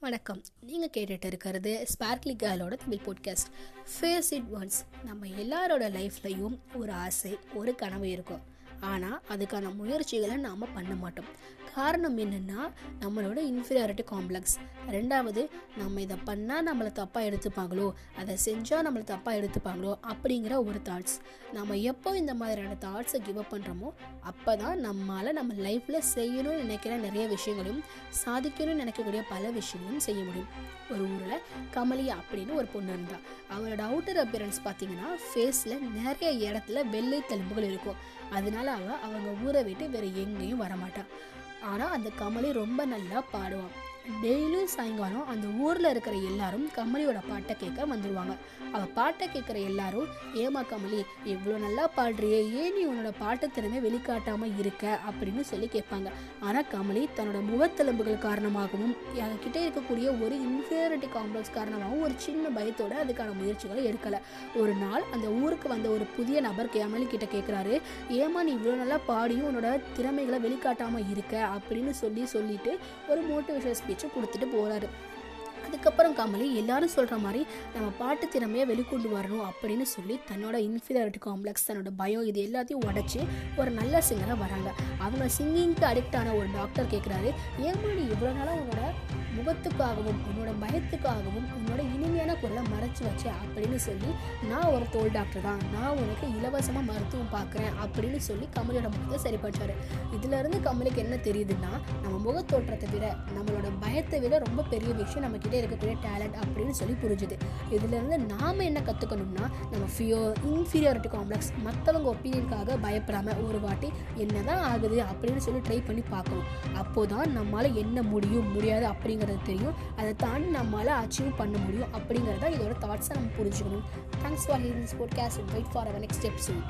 வணக்கம். நீங்கள் கேட்டுட்டு இருக்கிறது sparkly கேர்ளோட Tamil podcast face it once நம்ம எல்லாரோட லைஃப்லையும் ஒரு ஆசை ஒரு கனவு இருக்கும். ஆனால் அதுக்கான முயற்சிகளை நாம் பண்ண மாட்டோம். காரணம் என்னென்னா நம்மளோட இன்ஃபீரியாரிட்டி காம்ப்ளெக்ஸ் ரெண்டாவது நம்ம இதை பண்ணால் நம்மளை தப்பாக எடுத்துப்பாங்களோ அதை செஞ்சால் நம்மளை தப்பாக எடுத்துப்பாங்களோ அப்படிங்கிற ஒரு தாட்ஸ் நம்ம எப்போ இந்த மாதிரியான தாட்ஸை கிவ் அப் பண்ணுறோமோ அப்போ தான் நம்மளால் நம்ம லைஃப்பில் செய்யணும்னு நினைக்கிற நிறைய விஷயங்களையும் சாதிக்கணும்னு நினைக்கக்கூடிய பல விஷயங்களும் செய்ய முடியும். ஒரு ஊரில் கமலி அப்படின்னு ஒரு பொண்ணு இருந்தா. அவளோட அவுட்டர் அப்பியரன்ஸ் பார்த்தீங்கன்னா ஃபேஸில் நிறைய இடத்துல வெள்ளை தழும்புகள் இருக்கும். அதனால அவள் அவங்க ஊரை விட்டு வேறு எங்கேயும் வரமாட்டாள் ஆனால் அந்த கமலி ரொம்ப நல்லா பாடுவான். டெய்லியும் சாயங்காலம் அந்த ஊரில் இருக்கிற எல்லாரும் கமலியோட பாட்டை கேட்க வந்துடுவாங்க அவள் பாட்டை கேட்குற எல்லாரும் ஏமா கமலி இவ்வளோ நல்லா பாடுறியே ஏன் நீ உன்னோட பாட்டு திறமை வெளிக்காட்டாமல் இருக்க? அப்படின்னு சொல்லி கேட்பாங்க. ஆனால் கமலி தன்னோட முகத்தெலும்புகள் காரணமாகவும் என்கிட்ட இருக்கக்கூடிய ஒரு இன்ஃபீரியாரிட்டி காம்ப்ளெக்ஸ் காரணமாகவும் ஒரு சின்ன பயத்தோட அதுக்கான முயற்சிகளை எடுக்கலை. ஒரு நாள் அந்த ஊருக்கு வந்த ஒரு புதிய நபர் கமலி கிட்ட கேட்குறாரு ஏமா நீ இவ்வளோ நல்லா பாடியும் உன்னோட திறமைகளை வெளிக்காட்டாமல் இருக்க? அப்படின்னு சொல்லி சொல்லிட்டு ஒரு மோட்டிவேஷன் ஸ்பீச் கொடுத்துட்டு போகிறாரு அதுக்கப்புறம் கமலி எல்லாரும் சொல்கிற மாதிரி நம்ம பாட்டு திறமையை வெளிக்கொண்டு வரணும் அப்படின்னு சொல்லி தன்னோட இன்ஃபீரியாரிட்டி காம்ப்ளெக்ஸ் தன்னோட பயம் இது எல்லாத்தையும் உடச்சி ஒரு நல்ல சிங்கராக வராங்க. அவங்க சிங்கிங்க்கு அடிக்ட் ஆன ஒரு டாக்டர் கேட்குறாரு ஏன் நீ இவ்வளோ நாளாக உன்னோட முகத்துக்காகவும் உன்னோட பயத்துக்காகவும் உன்னோட இனிமையான குரலை மறைச்சி வச்ச அப்படின்னு சொல்லி நான் ஒரு தோல் டாக்டர் தான். நான் உனக்கு இலவசமாக மருத்துவம் பார்க்குறேன் அப்படின்னு சொல்லி கமலியோட முகத்தை சரி பண்ணிட்டாரு. இதுலேருந்து கமலுக்கு என்ன தெரியுதுன்னா நம்ம முகத்தோற்றத்தை விட நம்மளோட பயத்தை விட ரொம்ப பெரிய விஷயம் நம்மக்கிட்ட இருக்கக்கூடிய டேலண்ட் அப்படின்னு சொல்லி புரிஞ்சுது. இதுலேருந்து நாம் என்ன கற்றுக்கணும்னா நம்ம ஃபியோ இன்ஃபீரியாரிட்டி காம்ப்ளெக்ஸ் மற்றவங்க ஒப்பீனியனுக்காக பயப்படாமல் ஒரு வாட்டி என்ன தான் ஆகுது அப்படின்னு சொல்லி ட்ரை பண்ணி பார்க்கணும். அப்போதான் நம்மளால் என்ன முடியும் முடியாது அப்படிங்கிறது தெரியும். அதை தாண்டி நம்மளால் அச்சீவ் பண்ண முடியும் அப்படிங்கிறத இதோட தாட்ஸை நம்ம புரிஞ்சுக்கணும். Thanks for hearing support guys wait for our next episode